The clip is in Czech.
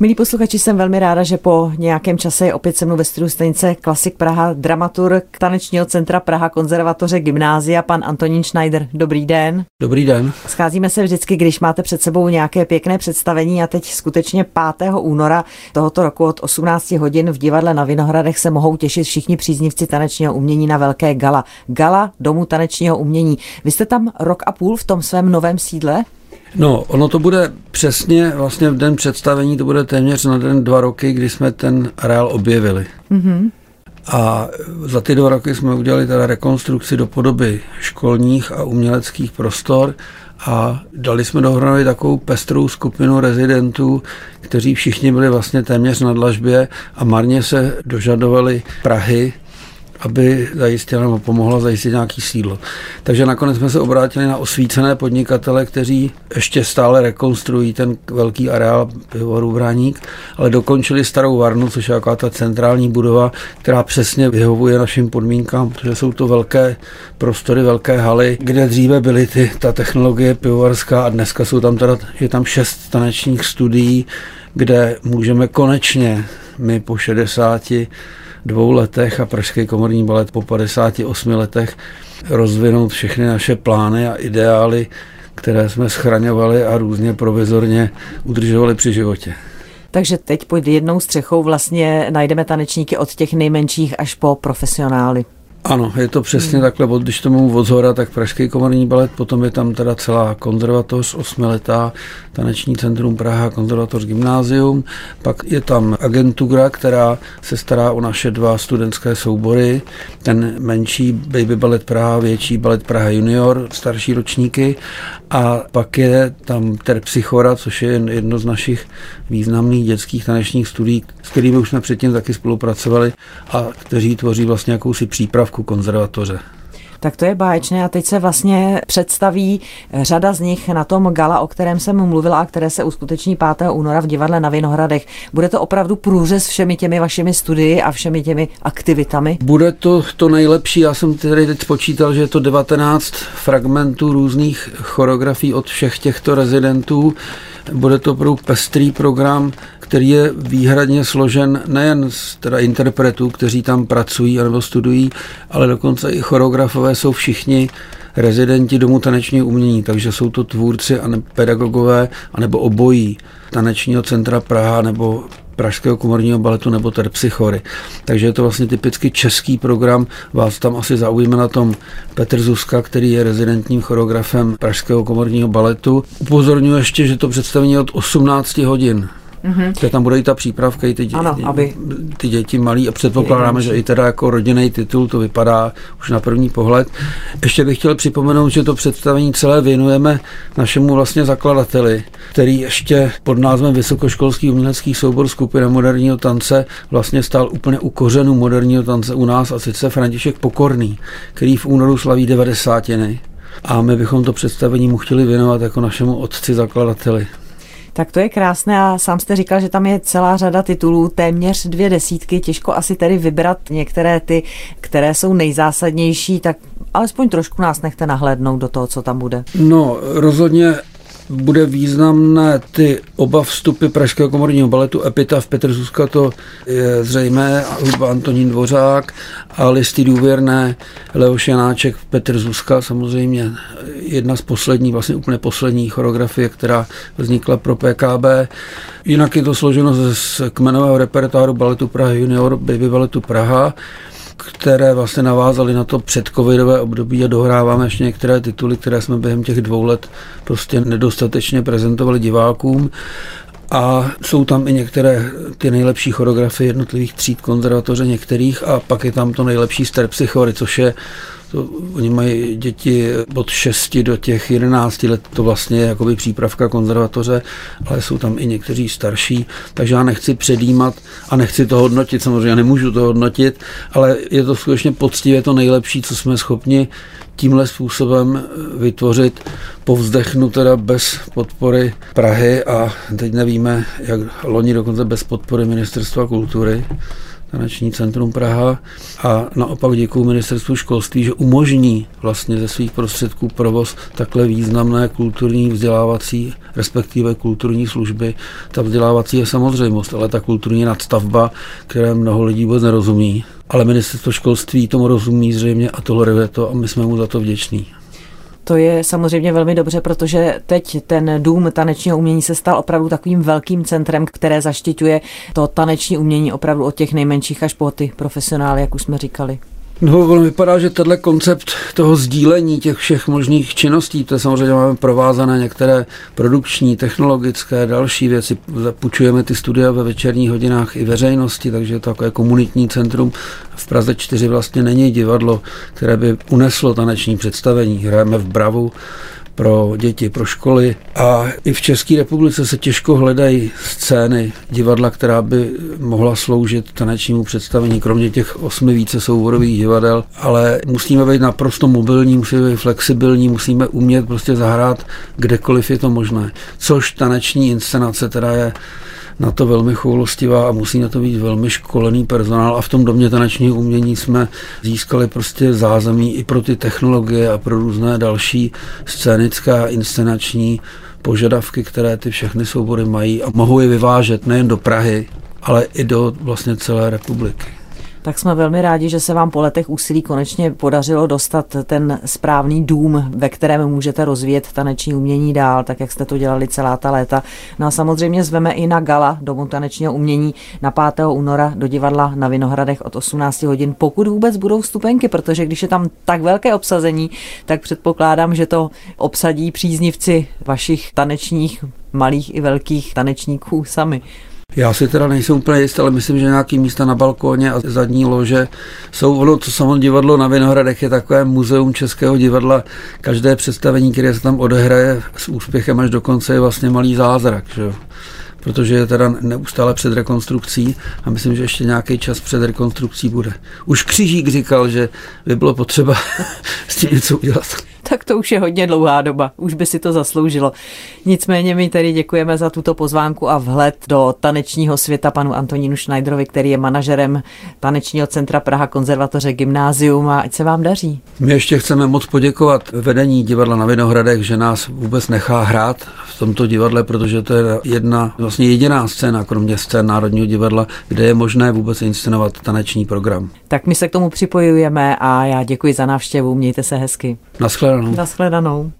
Milí posluchači, jsem velmi ráda, že po nějakém čase je opět se mnou ve studiu stanice Klasik Praha, dramaturg tanečního centra Praha, konzervatoře gymnázia, pan Antonín Schneider. Dobrý den. Dobrý den. Scházíme se vždycky, když máte před sebou nějaké pěkné představení a teď skutečně 5. února tohoto roku od 18 hodin v divadle na Vinohradech se mohou těšit všichni příznivci tanečního umění na velké gala. Gala Domu tanečního umění. Vy jste tam rok a půl v tom svém novém sídle? No, ono to bude přesně vlastně v den představení, to bude téměř na den dva roky, kdy jsme ten areál objevili. Mm-hmm. A za ty dva roky jsme udělali teda rekonstrukci do podoby školních a uměleckých prostor a dali jsme dohromady takovou pestrou skupinu rezidentů, kteří všichni byli vlastně téměř na dlažbě a marně se dožadovali Prahy, aby zajistila nebo pomohla zajistit nějaký sídlo. Takže nakonec jsme se obrátili na osvícené podnikatele, kteří ještě stále rekonstruují ten velký areál pivovaru Bráník, ale dokončili starou varnu, což je taková ta centrální budova, která přesně vyhovuje našim podmínkám, protože jsou to velké prostory, velké haly, kde dříve byly ty, ta technologie pivovarská a dneska jsou tam teda, je tam šest tanečních studií, kde můžeme konečně my po 60 dvou letech a Pražský komorní balet po 58 letech rozvinout všechny naše plány a ideály, které jsme schraňovali a různě provizorně udržovali při životě. Takže teď pod jednou střechou vlastně najdeme tanečníky od těch nejmenších až po profesionály. Ano, je to přesně hmm. takhle, když tomu od zhora, tak Pražský komorní balet, potom je tam teda celá konzervatoř, osmiletá, taneční centrum Praha, konzervatoř gymnázium, pak je tam agentura, která se stará o naše dva studentské soubory, ten menší Baby Ballet Praha, větší Ballet Praha Junior, starší ročníky. A pak je tam Terpsychora, což je jedno z našich významných dětských tanečních studií, s kterými už jsme předtím taky spolupracovali a kteří tvoří vlastně jakousi přípravku konzervatoře. Tak to je báječné a teď se vlastně představí řada z nich na tom gala, o kterém jsem mluvila a které se uskuteční 5. února v divadle na Vinohradech. Bude to opravdu průřez všemi těmi vašimi studii a všemi těmi aktivitami? Bude to to nejlepší. Já jsem tedy teď spočítal, že je to 19 fragmentů různých choreografií od všech těchto rezidentů. Bude to opravdu pestrý program, který je výhradně složen nejen z teda interpretů, kteří tam pracují nebo studují, ale dokonce i choreografové jsou všichni rezidenti Domu tanečního umění, takže jsou to tvůrci a pedagogové, anebo obojí tanečního centra Praha nebo Pražského komorního baletu nebo terpsychory. Takže je to vlastně typicky český program. Vás tam asi zaujme na tom Petr Zuska, který je rezidentním choreografem Pražského komorního baletu. Upozorňuji ještě, že to představení je od 18 hodin. Mm-hmm. Tak tam bude i ta přípravka, i ty, děti, ano, aby... ty děti malí a předpokládáme, že i teda jako rodinný titul to vypadá už na první pohled. Ještě bych chtěl připomenout, že to představení celé věnujeme našemu vlastně zakladateli, který ještě pod názvem Vysokoškolský umělecký soubor skupina moderního tance vlastně stál úplně u kořenu moderního tance u nás a sice František Pokorný, který v únoru slaví 90. A my bychom to představení mu chtěli věnovat jako našemu otci zakladateli. Tak to je krásné a sám jste říkal, že tam je celá řada titulů, téměř dvě desítky, těžko asi tedy vybrat některé ty, které jsou nejzásadnější, tak alespoň trošku nás nechte nahlédnout do toho, co tam bude. No, rozhodně bude významné ty oba vstupy Pražského komorního baletu Epitaf Petr Zuzka, to je zřejmé, hudba Antonín Dvořák a listy důvěrné Leoš Janáček, Petr Zuzka, samozřejmě jedna z posledních, vlastně úplně poslední choreografie, která vznikla pro PKB. Jinak je to složeno z kmenového repertoáru baletu Praha Junior, Baby baletu Praha, které vlastně navázaly na to předcovidové období a dohráváme ještě některé tituly, které jsme během těch dvou let prostě nedostatečně prezentovali divákům. A jsou tam i některé ty nejlepší choreografie jednotlivých tříd konzervatoře některých a pak je tam to nejlepší z terpsychory, což je to, oni mají děti od 6 do těch 11 let, to vlastně je jakoby přípravka konzervatoře, ale jsou tam i někteří starší, takže já nechci předjímat a nechci to hodnotit, samozřejmě nemůžu to hodnotit, ale je to skutečně poctivě to nejlepší, co jsme schopni tímhle způsobem vytvořit po vzdechnu teda bez podpory Prahy a teď nevíme, jak loni dokonce bez podpory Ministerstva kultury, taneční centrum Praha a naopak děkuji ministerstvu školství, že umožní vlastně ze svých prostředků provoz takhle významné kulturní vzdělávací, respektive kulturní služby. Ta vzdělávací je samozřejmost, ale ta kulturní nadstavba, které mnoho lidí vůbec nerozumí. Ale ministerstvo školství tomu rozumí zřejmě a toleruje to a my jsme mu za to vděční. To je samozřejmě velmi dobře, protože teď ten dům tanečního umění se stal opravdu takovým velkým centrem, které zaštiťuje to taneční umění opravdu od těch nejmenších až po ty profesionály, jak už jsme říkali. No, ono vypadá, že tenhle koncept toho sdílení těch všech možných činností, to samozřejmě máme provázané některé produkční, technologické, další věci. Půjčujeme ty studia ve večerních hodinách i veřejnosti, takže je to takové komunitní centrum. V Praze 4 vlastně není divadlo, které by uneslo taneční představení. Hrajeme v Bravu, pro děti, pro školy. A i v České republice se těžko hledají scény divadla, která by mohla sloužit tanečnímu představení, kromě těch osmi více souborových divadel, ale musíme být naprosto mobilní, musíme být flexibilní, musíme umět prostě zahrát kdekoliv je to možné. Což taneční inscenace teda je na to velmi choulostivá a musí na to být velmi školený personál. A v tom domě tanečního umění jsme získali prostě zázemí i pro ty technologie a pro různé další scénické a inscenační požadavky, které ty všechny soubory mají a mohou je vyvážet nejen do Prahy, ale i do vlastně celé republiky tak jsme velmi rádi, že se vám po letech úsilí konečně podařilo dostat ten správný dům, ve kterém můžete rozvíjet taneční umění dál, tak jak jste to dělali celá ta léta. No a samozřejmě zveme i na gala Domu tanečního umění na 5. února do divadla na Vinohradech od 18 hodin, pokud vůbec budou vstupenky, protože když je tam tak velké obsazení, tak předpokládám, že to obsadí příznivci vašich tanečních malých i velkých tanečníků sami. Já si teda nejsem úplně jist, ale myslím, že nějaký místa na balkóně a zadní lože jsou. Ono, to samo divadlo na Vinohradech je takové muzeum českého divadla. Každé představení, které se tam odehraje s úspěchem až do konce, je vlastně malý zázrak. Že? protože je teda neustále před rekonstrukcí a myslím, že ještě nějaký čas před rekonstrukcí bude. Už Křižík říkal, že by bylo potřeba s tím něco udělat tak to už je hodně dlouhá doba, už by si to zasloužilo. Nicméně my tedy děkujeme za tuto pozvánku a vhled do tanečního světa panu Antonínu Schneiderovi, který je manažerem tanečního centra Praha konzervatoře Gymnázium a ať se vám daří. My ještě chceme moc poděkovat vedení divadla na Vinohradech, že nás vůbec nechá hrát v tomto divadle, protože to je jedna, vlastně jediná scéna, kromě scén Národního divadla, kde je možné vůbec inscenovat taneční program. Tak my se k tomu připojujeme a já děkuji za návštěvu, mějte se hezky. Naschledanou. Naschledanou.